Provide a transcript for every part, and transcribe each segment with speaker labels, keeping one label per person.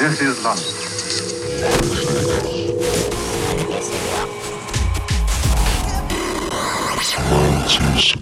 Speaker 1: This is love.
Speaker 2: Mantis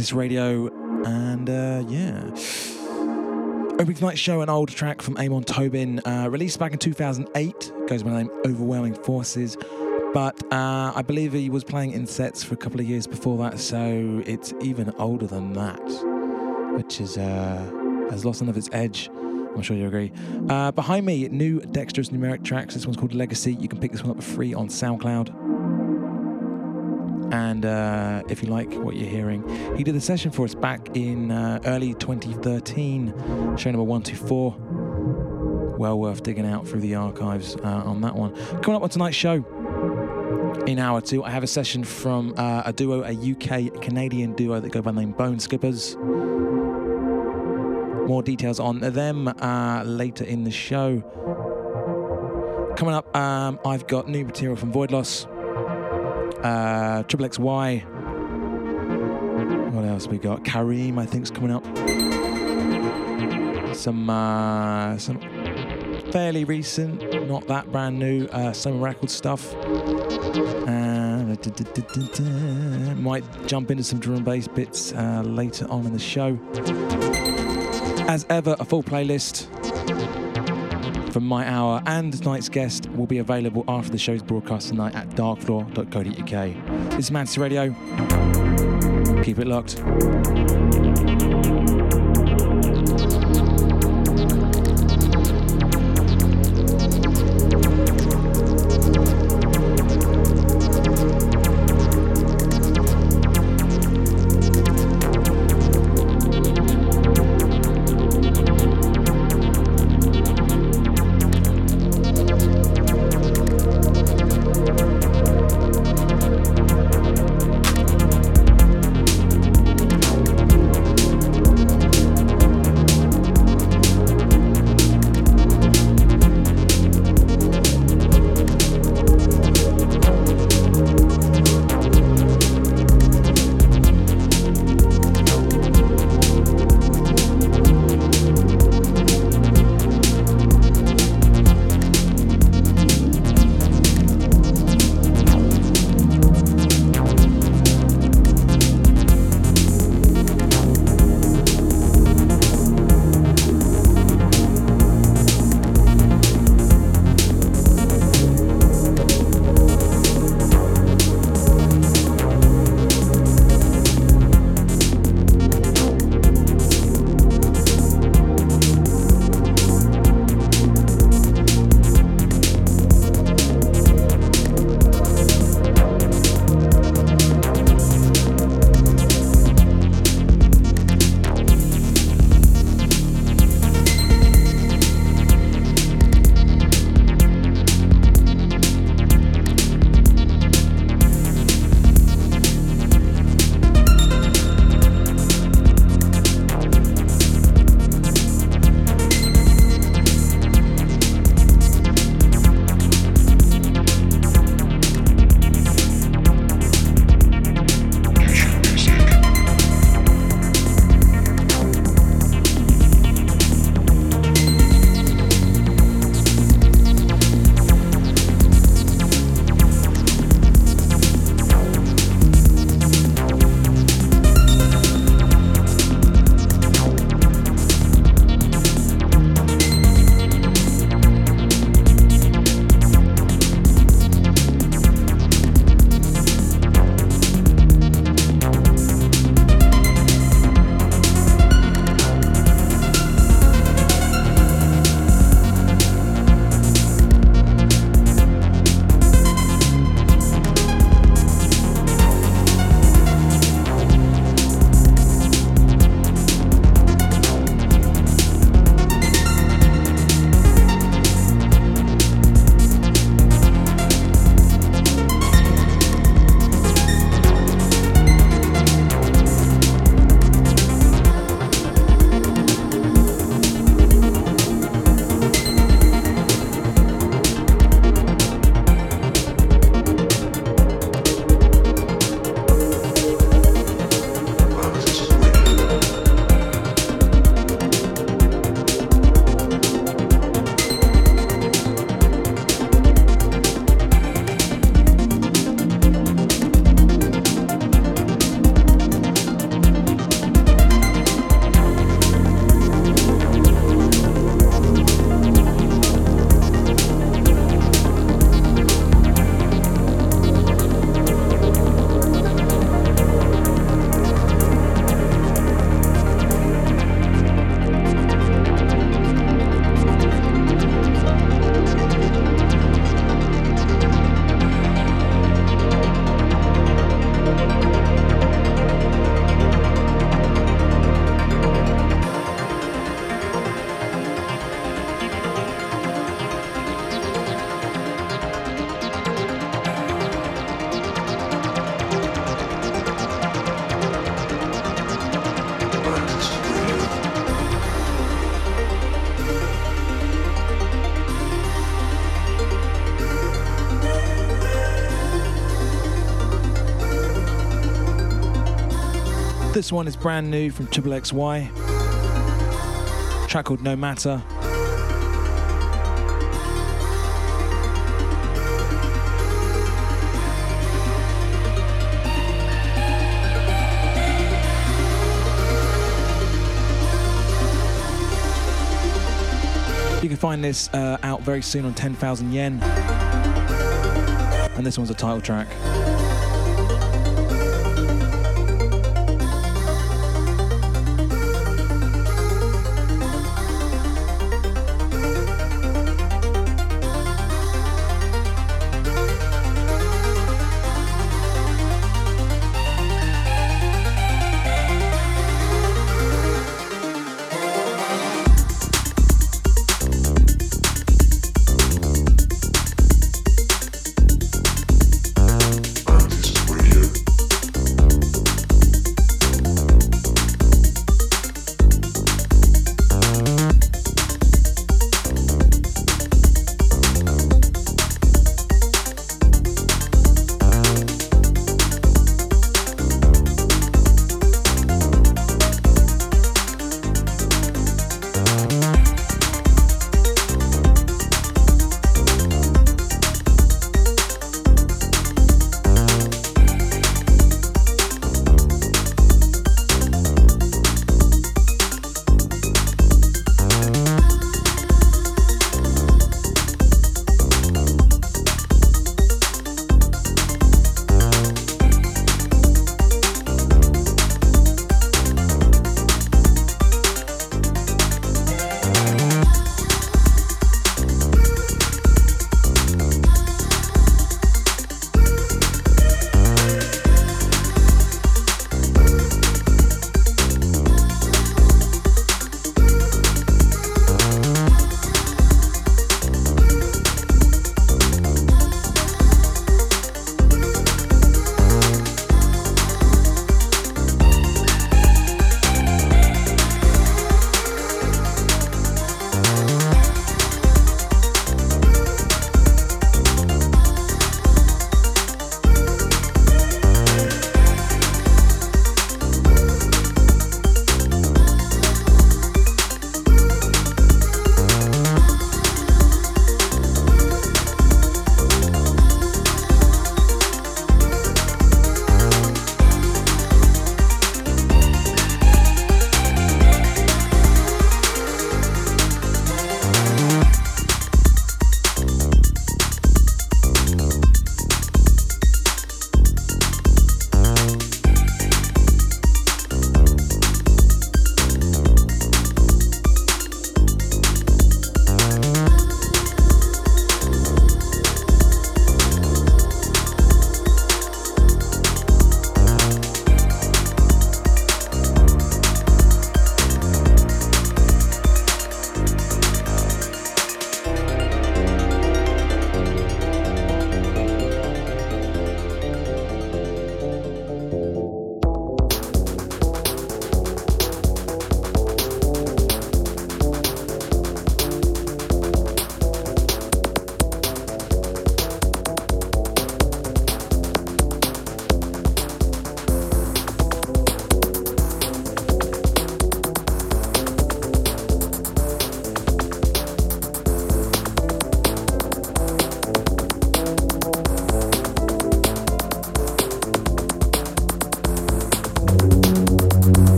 Speaker 2: Mantis
Speaker 3: Radio, and uh, yeah. Opening tonight's show, an old track from Amon Tobin, uh, released back in 2008, goes by the name Overwhelming Forces. But uh, I believe he was playing in sets for a couple of years before that, so it's even older than that, which is uh, has lost none of its edge. I'm sure you agree. Uh, behind me, new Dexterous Numeric tracks. This one's called Legacy. You can pick this one up for free on SoundCloud. And uh, if you like what you're hearing, he did a session for us back in uh, early 2013, show number 124. Well worth digging out through the archives uh, on that one. Coming up on tonight's show, in hour two, I have a session from uh, a duo, a UK Canadian duo that go by the name Bone Skippers. More details on them uh, later in the show. Coming up, um, I've got new material from Voidloss, uh, Triple XY. What else we got? Kareem, I think, is coming up. Some uh, some fairly recent, not that brand new, uh, Soma Record stuff. Uh, might jump into some drum and bass bits uh, later on in the show. As ever, a full playlist from my hour and tonight's guest will be available after the show's broadcast tonight at darkfloor.co.uk. This is Mantis Radio. Keep it locked. This one is brand new from Triple XY. track called No Matter. You can find this uh, out very soon on 10,000 yen. And this one's a title track.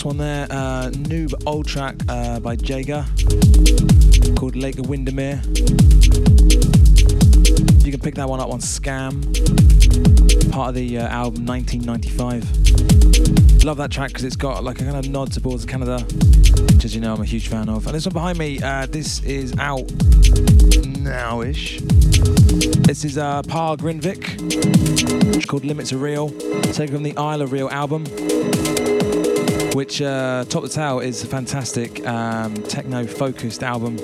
Speaker 3: Last one there, uh, Noob Old track uh, by Jager called Lake of Windermere. You can pick that one up on Skam, part of the uh, album 1995. Love that track because it's got like a kind of nod towards Canada, which, as you know, I'm a huge fan of. And this one behind me, uh, this is out now-ish. This is uh, Pär Grindvik, which is called Limits of Real, taken from the Isle of Real album which uh, top the tail is a fantastic um, techno focused album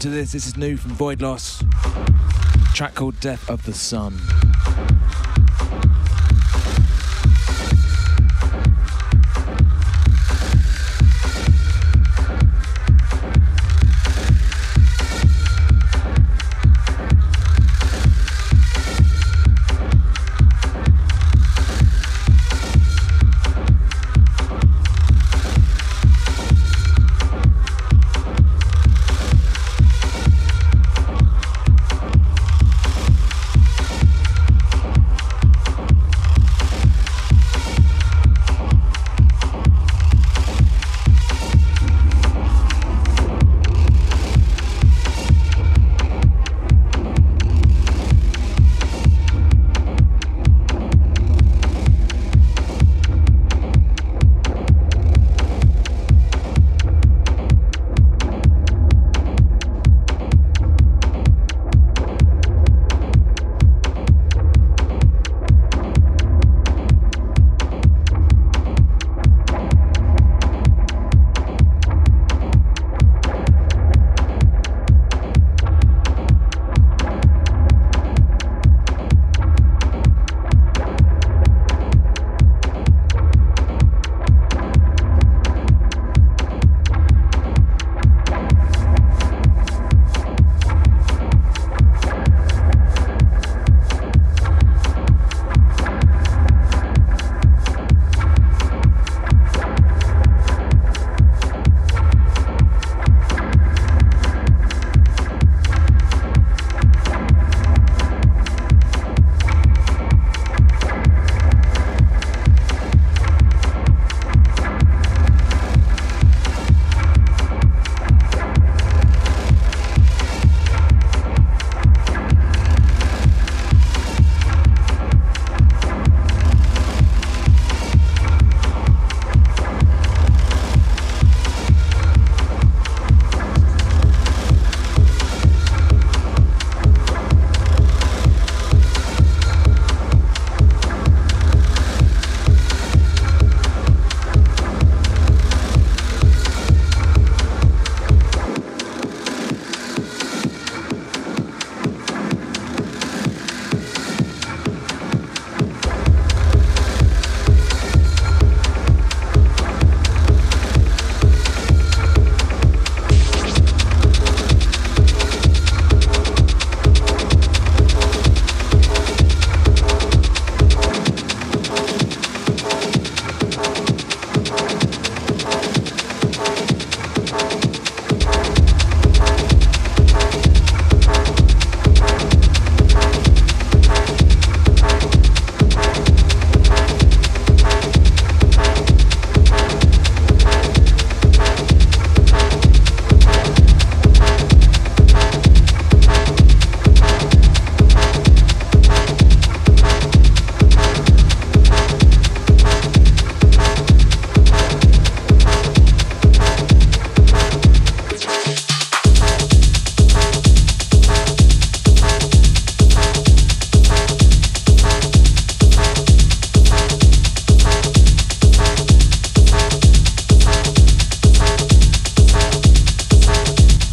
Speaker 3: into this. This is new from Voidloss. Track called Death of the Sun.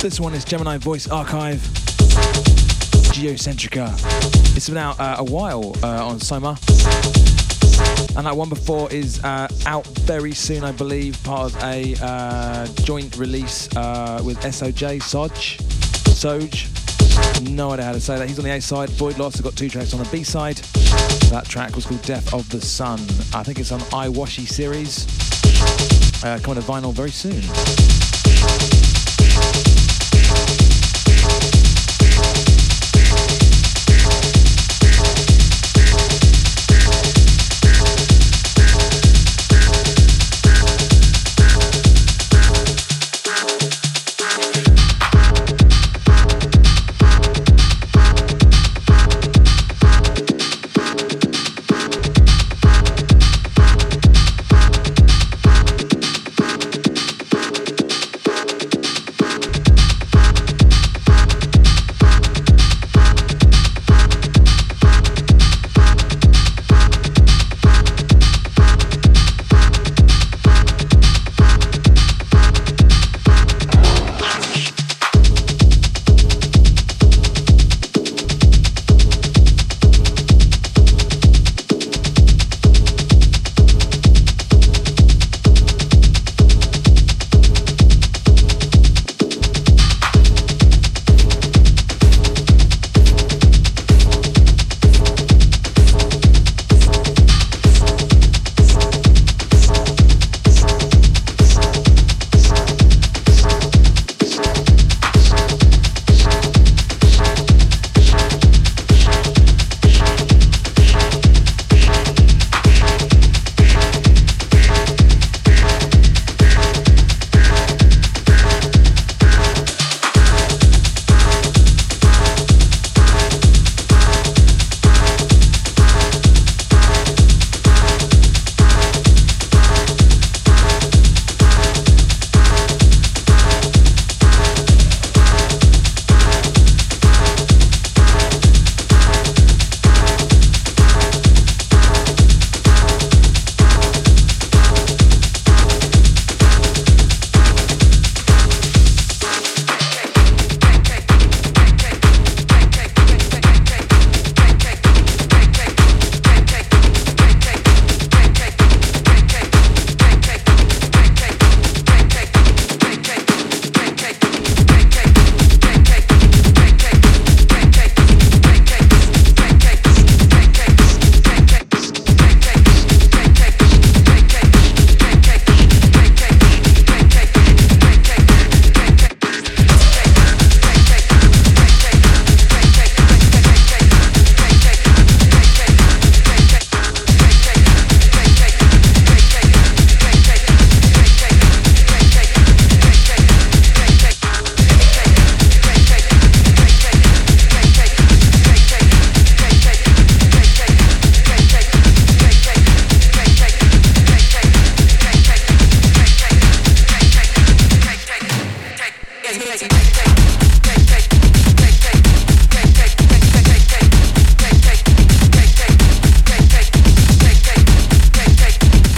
Speaker 3: Gemini Voice Archive, Geocentrica. It's been out uh, a while uh, on Soma. And that one before is uh, out very soon, I believe, part of a uh, joint release uh, with SOJ, Soj. Soj. No idea how to say that. He's on the A side. Voidloss has got two tracks on the B side. That track was called Death of the Sun. I think it's on iWashi series. Uh, coming to vinyl very soon.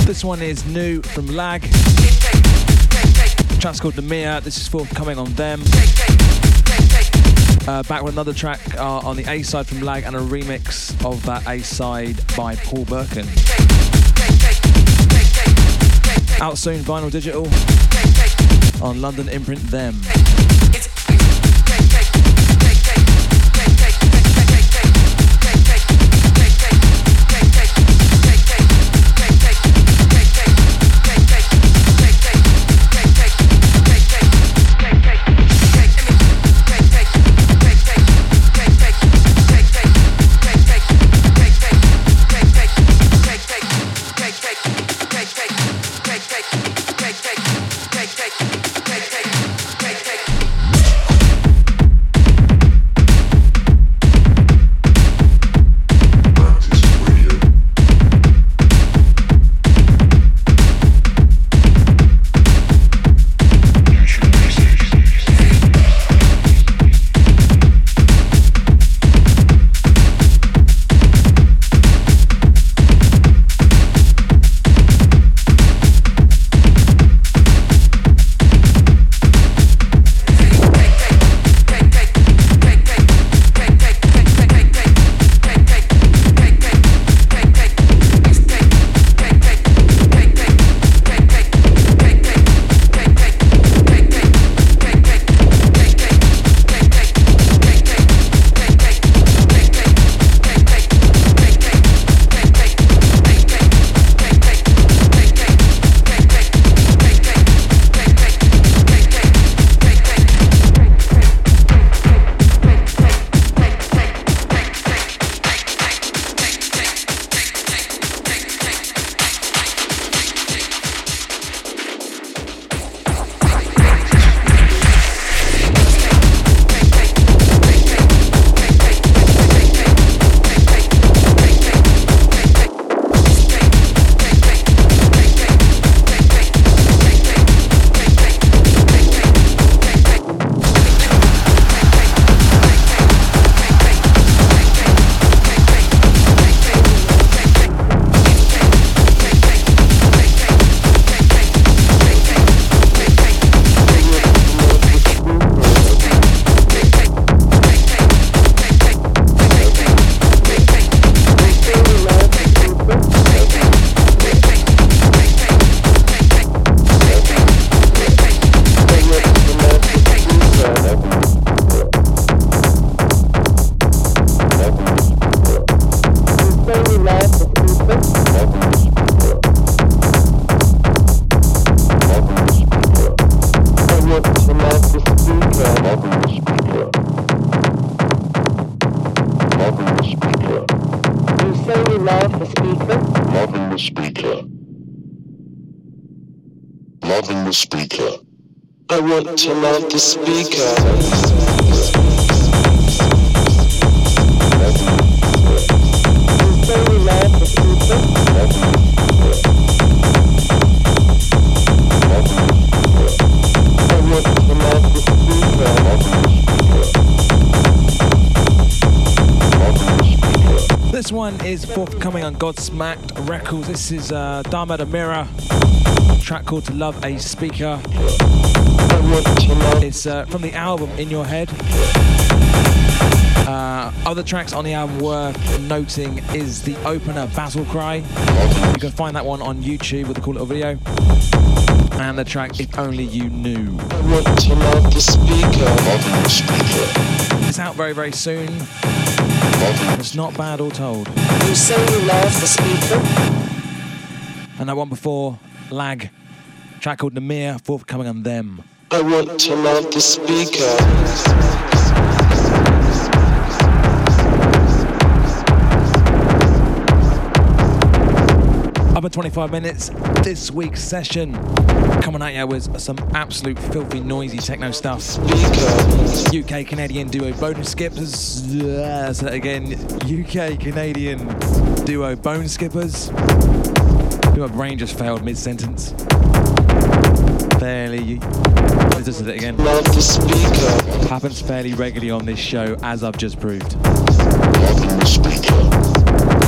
Speaker 3: This one is new from Lag. track's called Namia. This is forthcoming on them. Uh, back with another track uh, on the A side from Lag and a remix of that A side by Paul Birken. Out soon, vinyl digital on London imprint Them. On Records. This is uh, Diarmaid O Meara, track called To Love a Speaker. It's uh, from the album In Your Head. Uh, other tracks on the album worth noting is the opener Battle Cry. You can find that one on YouTube with a cool little video. And the track If Only You Knew. I want to love the speaker, Model Speaker. It's out very, very soon. It's not bad all told.
Speaker 4: You say you love the speaker?
Speaker 3: And that one before, Lag. Track called Namir, forthcoming on them.
Speaker 4: I want to love the speaker.
Speaker 3: In 25 minutes, this week's session coming at you with some absolute filthy noisy techno stuff. UK Canadian duo Bone Skippers. Yeah, that again. UK Canadian duo Bone Skippers. My brain just failed mid sentence. Fairly this is it again.
Speaker 4: Love the speaker.
Speaker 3: Happens fairly regularly on this show, as I've just proved.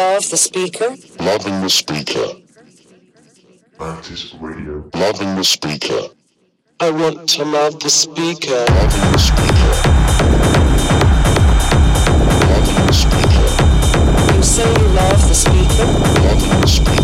Speaker 4: love the speaker. Loving the speaker.
Speaker 1: 90s radio.
Speaker 4: Loving the speaker.
Speaker 5: I want to love the speaker.
Speaker 4: Loving the speaker. Loving the speaker.
Speaker 5: You say you love the speaker.
Speaker 4: Loving the speaker.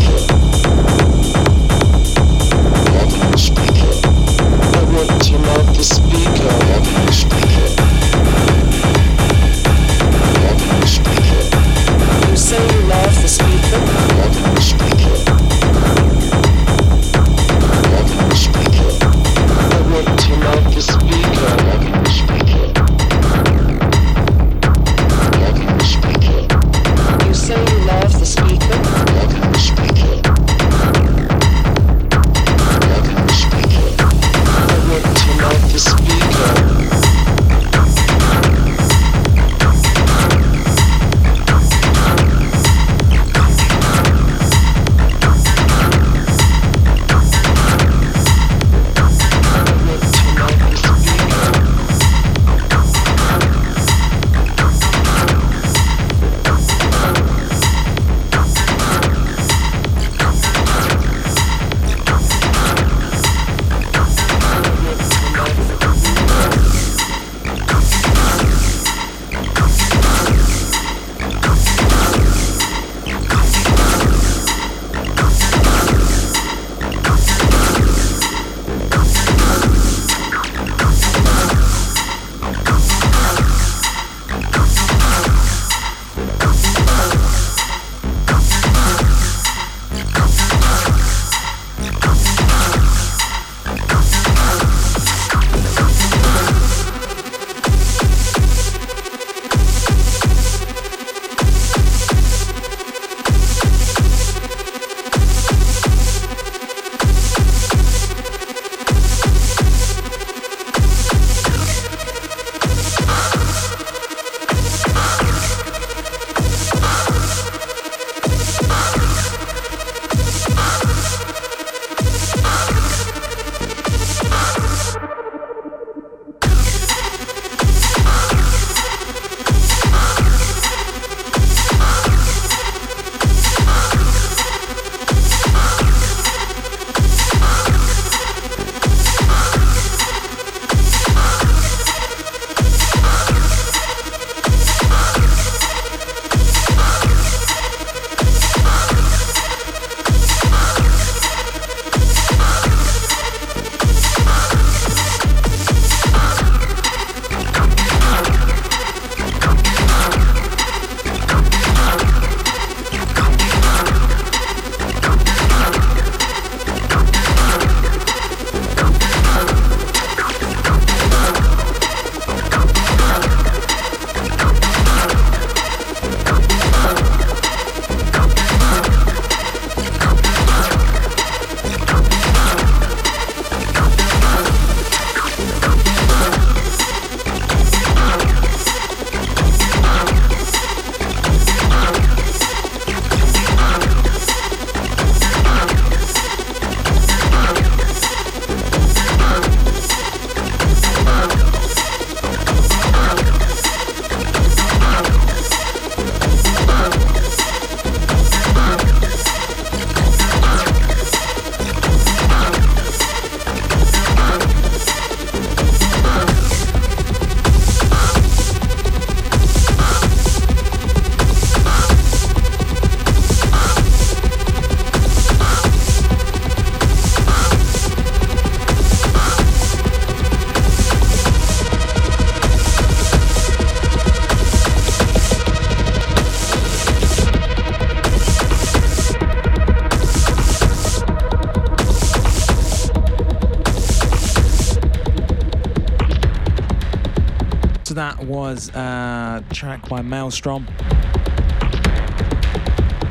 Speaker 3: By Maelstrom.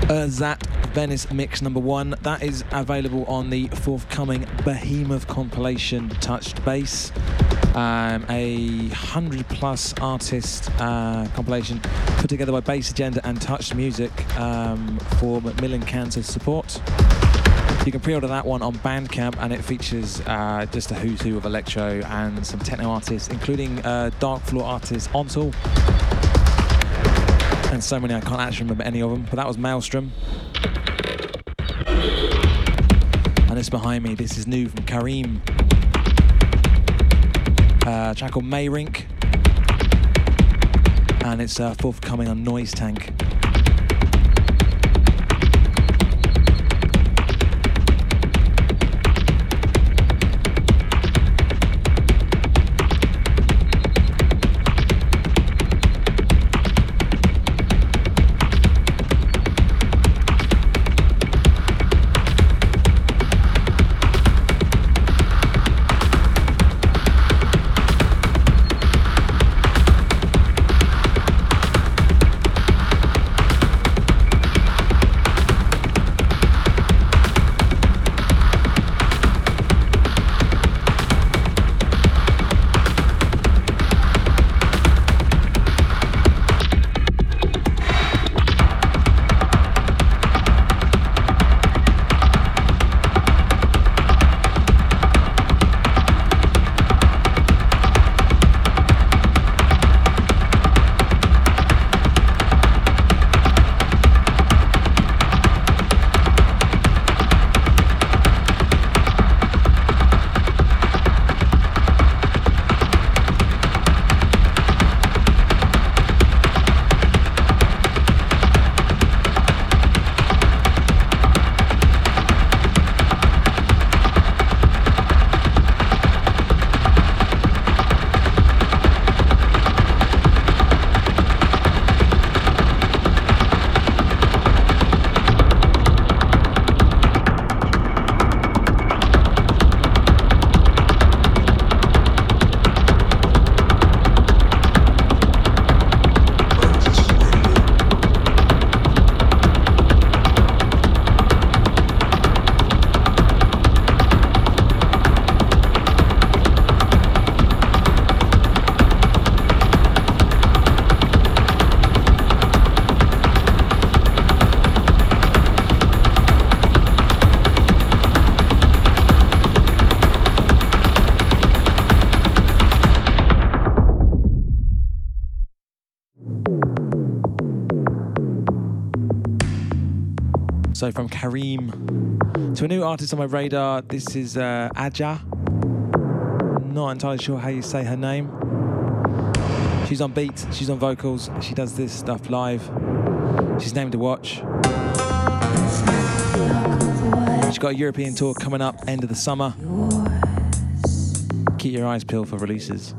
Speaker 3: Erzat Venice Mix number one. That is available on the forthcoming Behemoth compilation Touched Bass. Um, a hundred plus artist uh, compilation put together by Bass Agenda and Touched Music um, for Macmillan Cancer Support. You can pre-order that one on Bandcamp, and it features uh, just a who's who of electro and some techno artists, including uh, Darkfloor artist Ontal, so many I can't actually remember any of them. But that was Maelstrom, and it's behind me. This is new from Kareem. Uh, track called Mayrink, and it's uh, forthcoming on Noise Tank. So from Kareem to a new artist on my radar. This is uh, Aja. Not entirely sure how you say her name. She's on beats. She's on vocals. She does this stuff live. She's named to watch. She's got a European tour coming up end of the summer. Keep your eyes peeled for releases.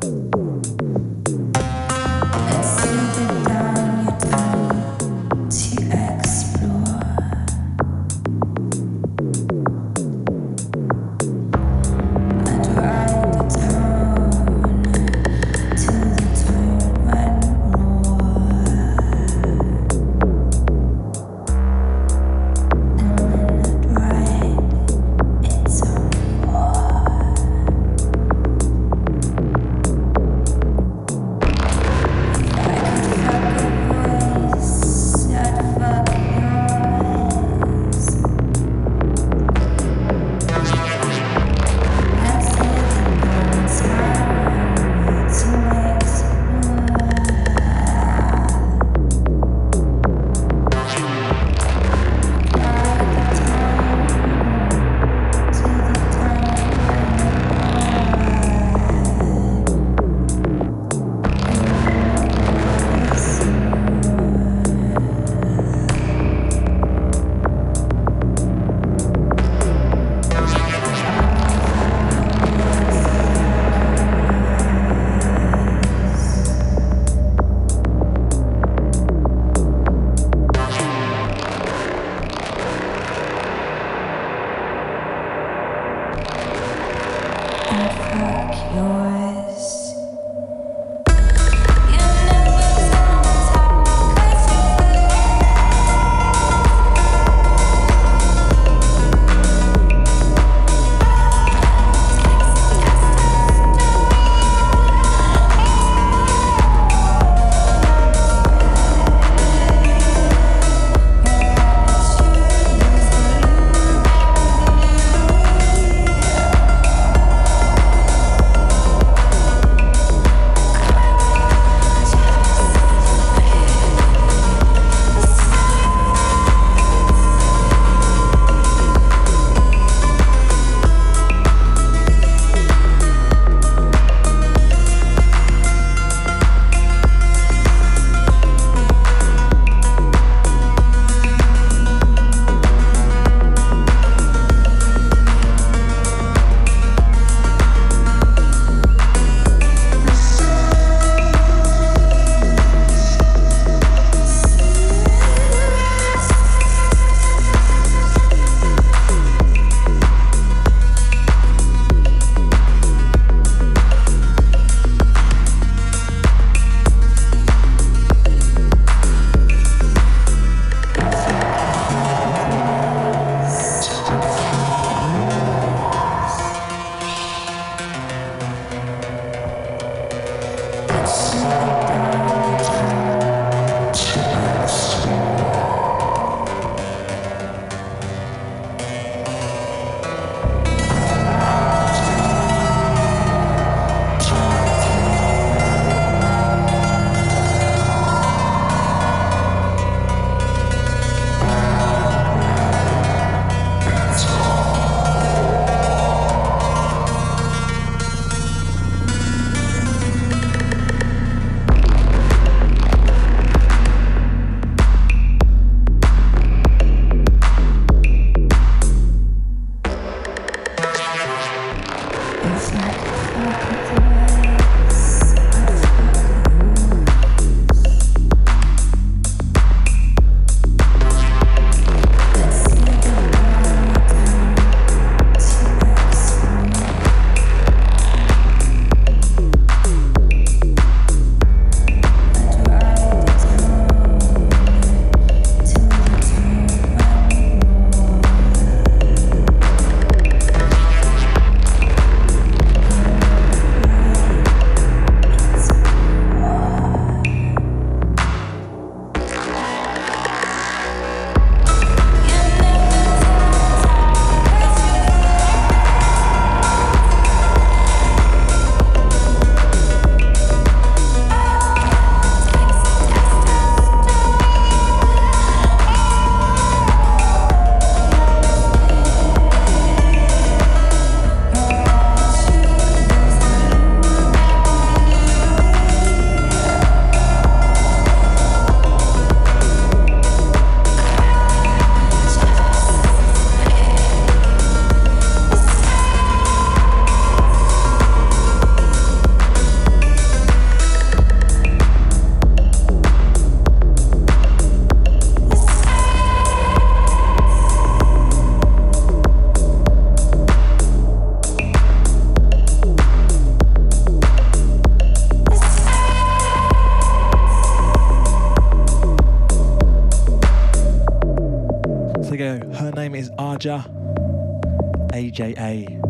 Speaker 3: AJA.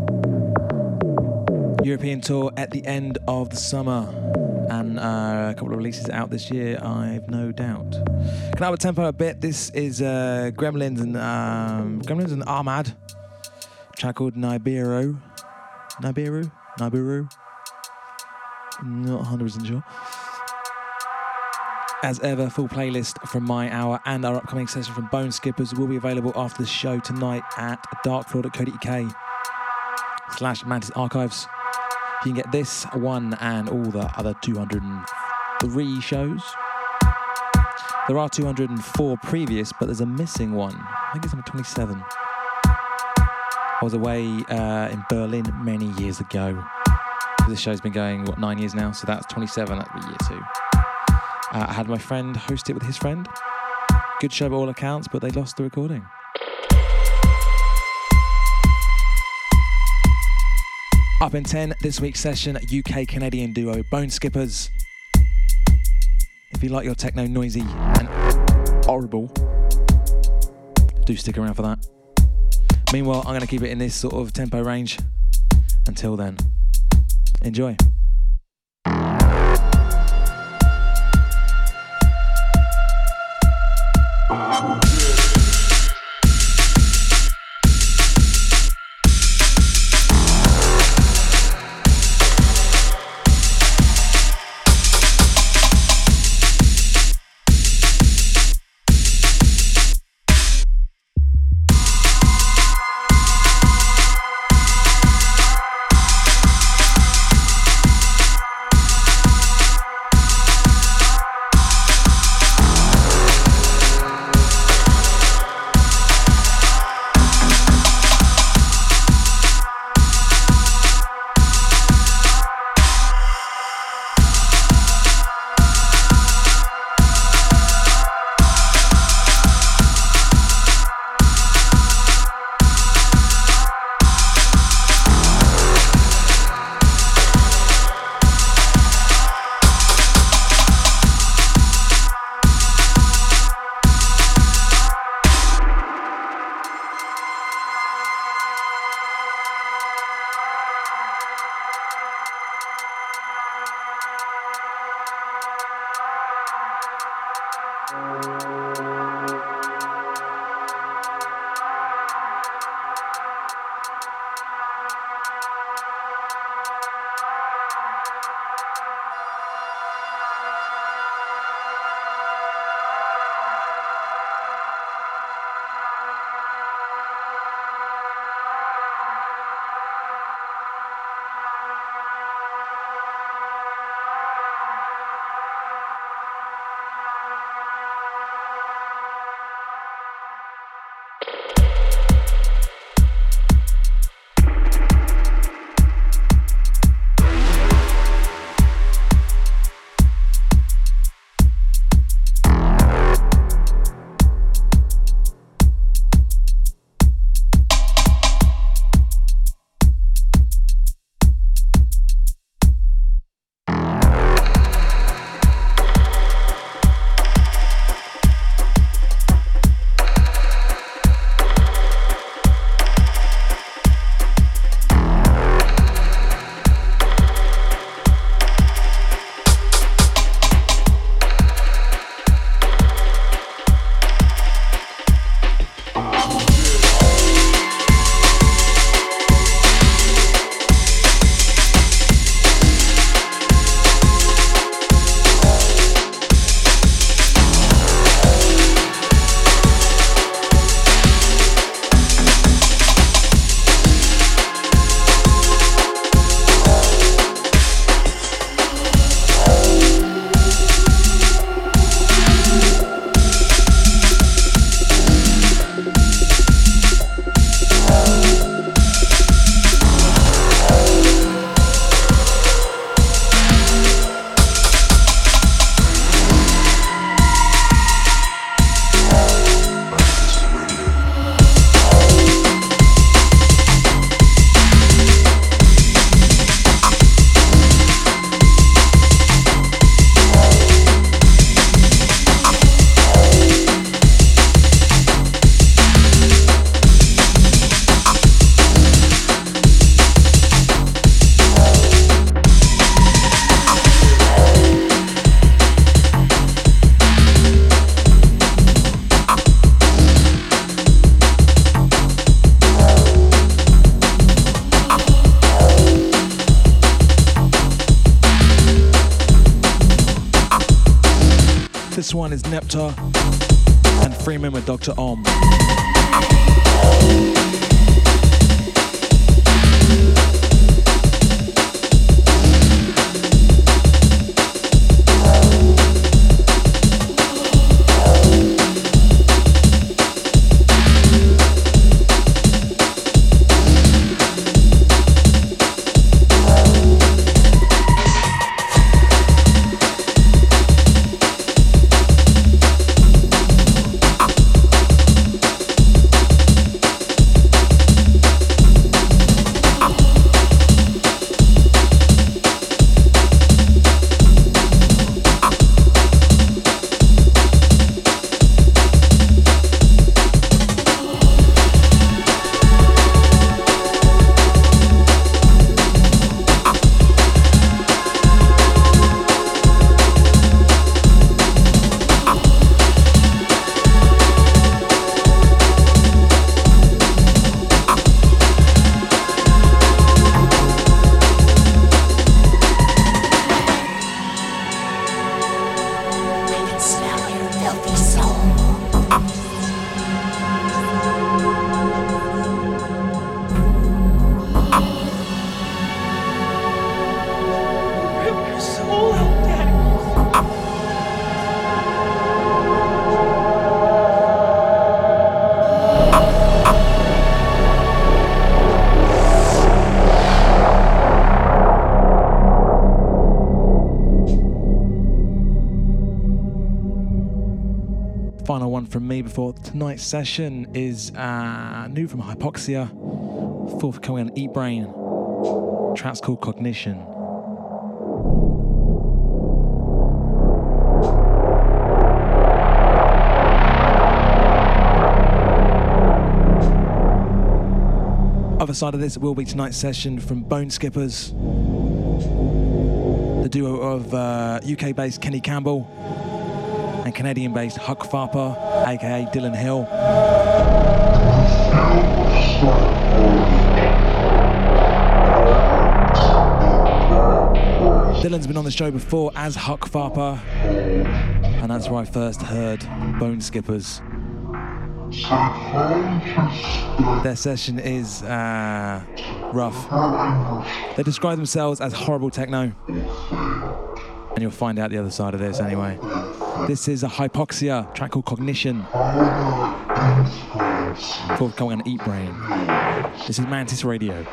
Speaker 3: European tour at the end of the summer, and uh, a couple of releases out this year, I've no doubt. Can I a tempo a bit? This is uh, Gremlins and um, Gremlins and Ahmad, track called Nibiru. Nibiru? Nibiru? Not 100% sure. As ever, full playlist from my hour and our upcoming session from Bone Skippers will be available after the show tonight at darkfloor.co.uk slash Mantis Archives. You can get this one and all the other 203 shows. There are 204 previous, but there's a missing one. I think it's number 27. I was away uh, in Berlin many years ago. This show's been going, what, nine years now? So that's 27, that'd be year two. Uh, I had my friend host it with his friend. Good show by all accounts, but they lost the recording. Up in 10, this week's session, UK Canadian duo Bone Skippers. If you like your techno noisy and horrible, do stick around for that. Meanwhile, I'm going to keep it in this sort of tempo range. Until then, enjoy. For tonight's session is uh, new from Hypoxia, forthcoming on Eatbrain. Track's called Cognition. Other side of this will be tonight's session from Bone Skippers, the duo of uh, UK based Kenny Campbell and Canadian based Huck Farper, aka Dylan Hill. Dylan's been on the show before as Huck Farper, and that's where I first heard Bone Skippers. Their session is uh, rough. They describe themselves as horrible techno, and you'll find out the other side of this anyway. This is a Hypoxia track called Cognition. Forthcoming on Eatbrain. This is Mantis Radio.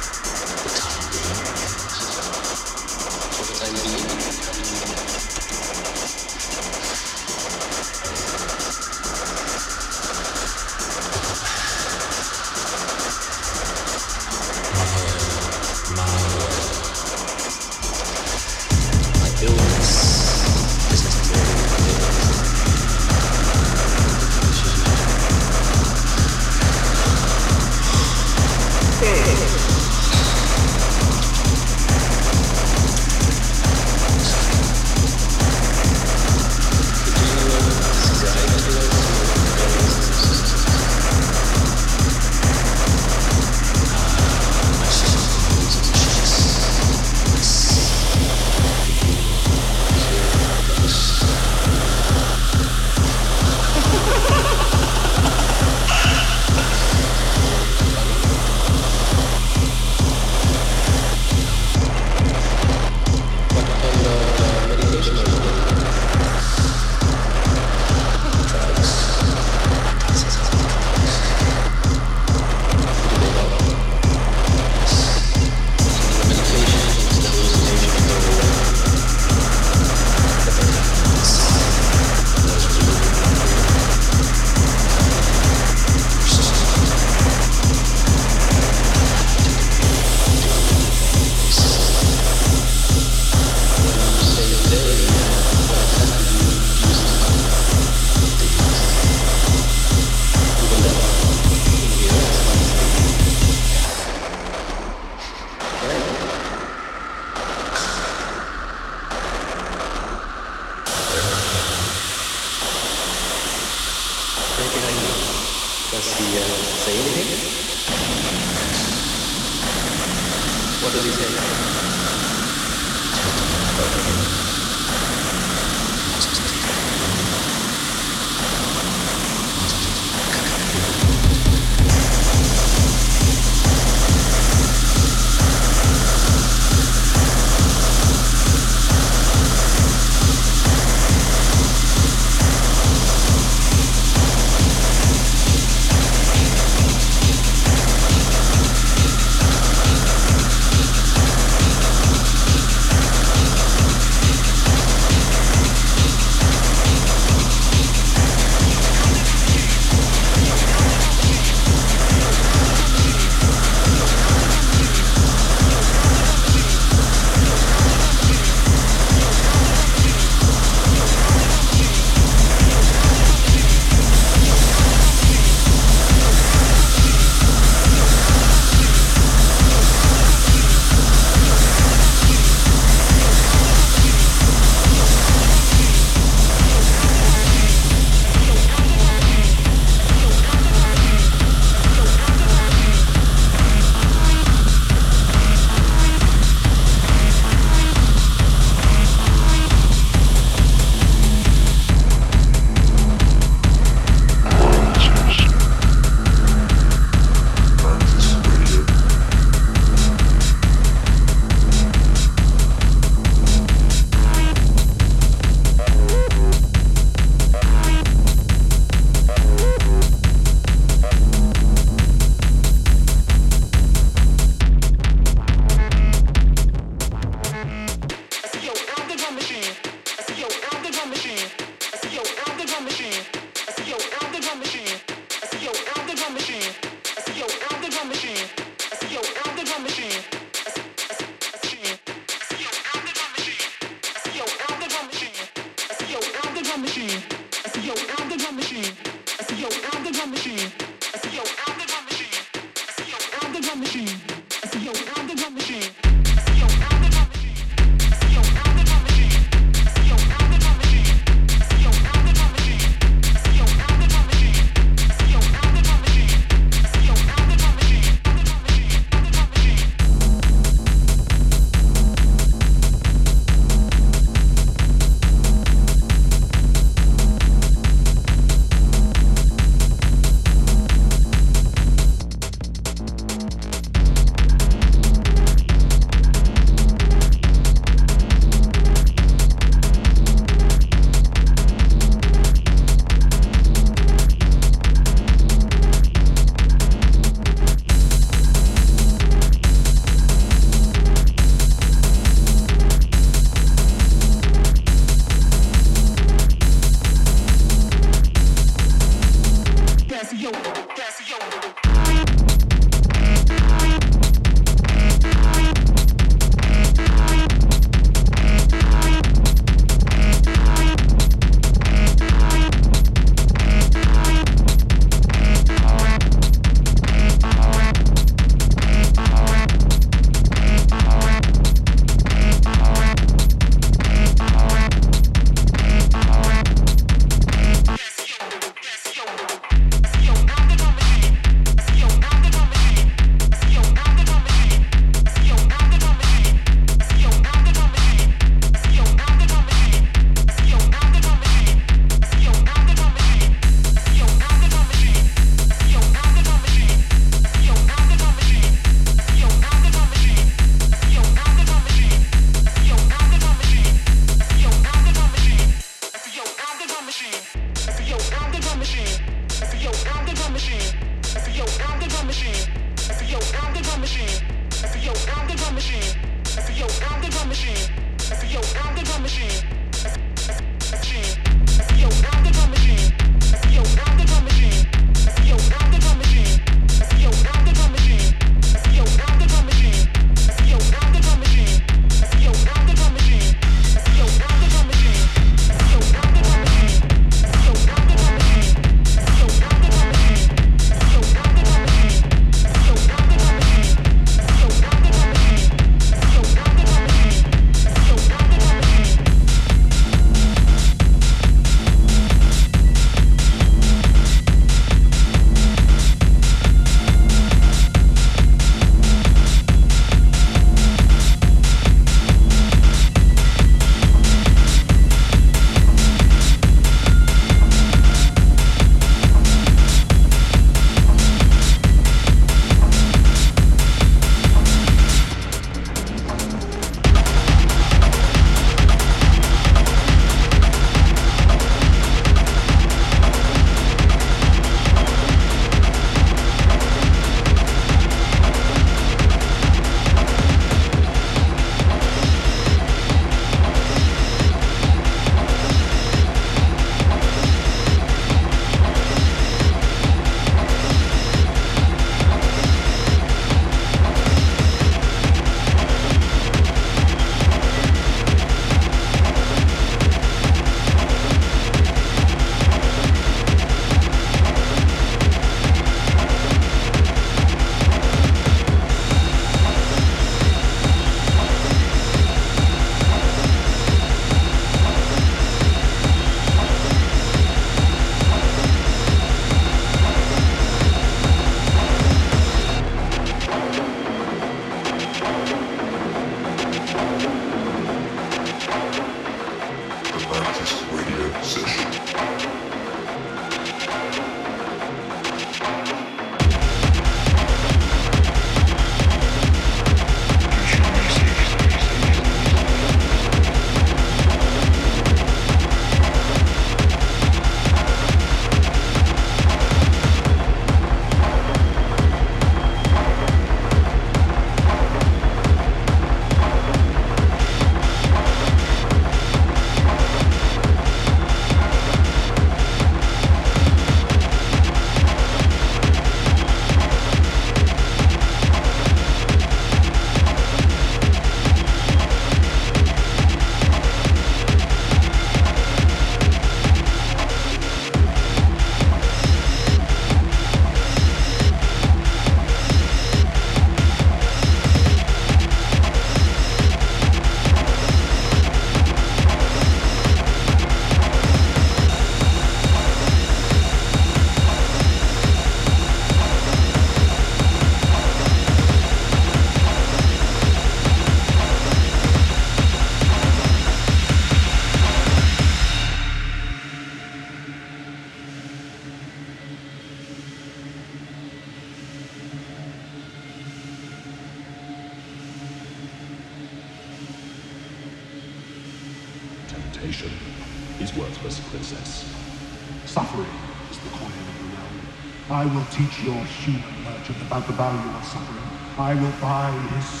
Speaker 6: Teach your human merchant about the value of suffering. I will buy his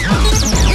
Speaker 2: Yeah.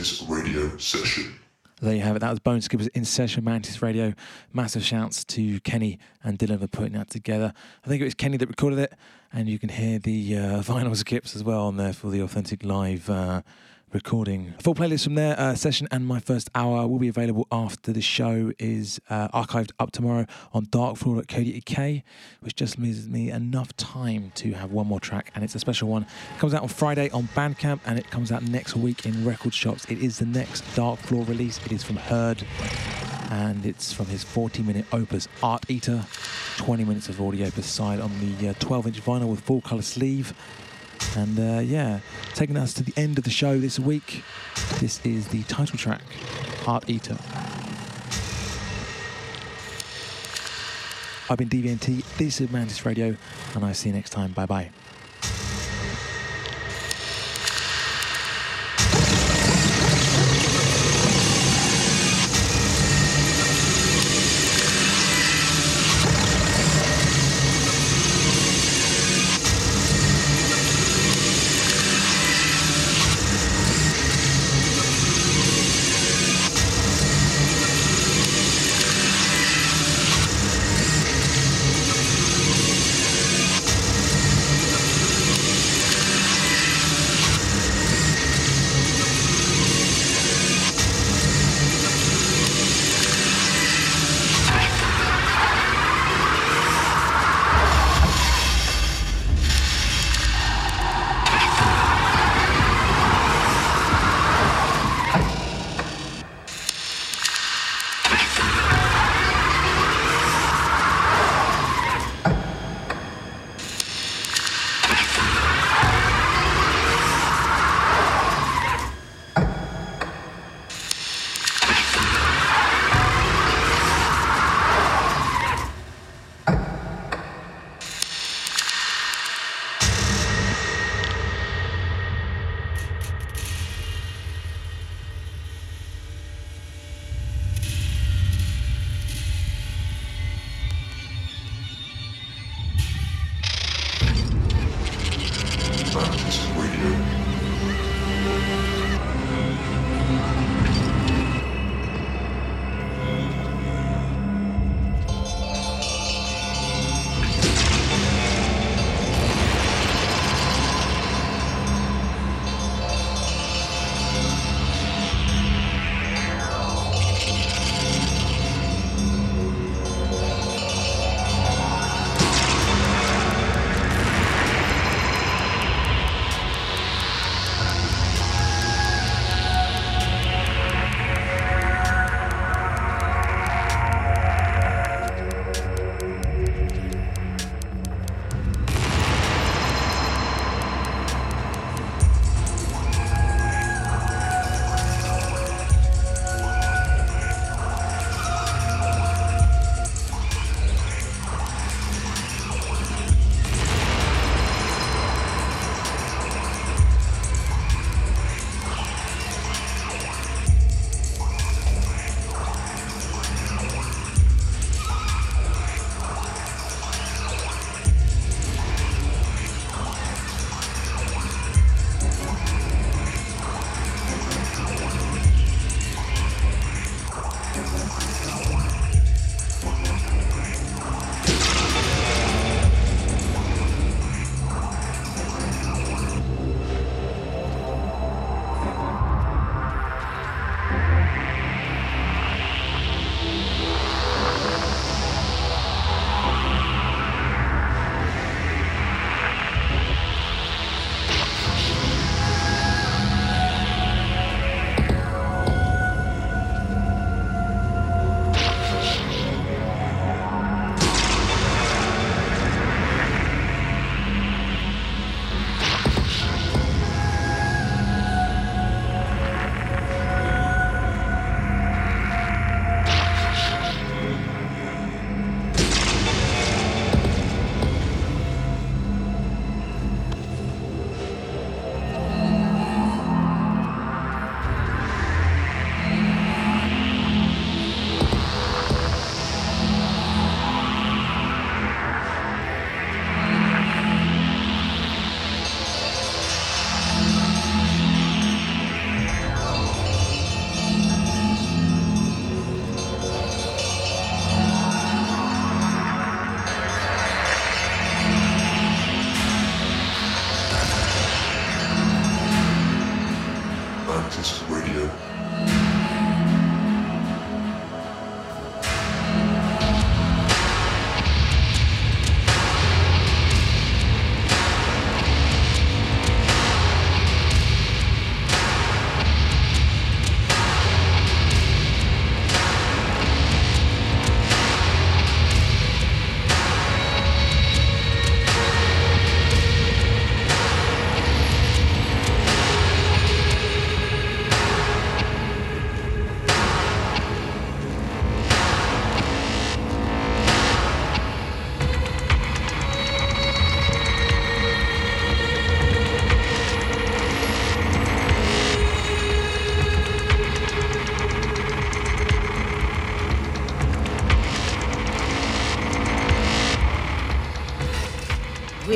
Speaker 2: Mantis Radio Session.
Speaker 3: There you have it. That was Bone Skippers in session, Mantis Radio. Massive shouts to Kenny and Dylan for putting that together. I think it was Kenny that recorded it, and you can hear the uh, vinyl skips as well on there for the authentic live uh, recording. Full playlist from there, uh, session and my first hour will be available after the show is uh, archived up tomorrow on darkfloor.co.uk, which just leaves me enough time to have one more track, and it's a special one. It comes out on Friday on Bandcamp, and it comes out next week in record shops. It is the next Darkfloor release. It is from Herd, and it's from his 40-minute opus Art Eater. 20 minutes of audio per side on the 12-inch vinyl with full color sleeve. And uh, yeah, taking us to the end of the show this week. This is the title track, Heart Eater. I've been DVNT, this is Mantis Radio, and I'll see you next time. Bye bye.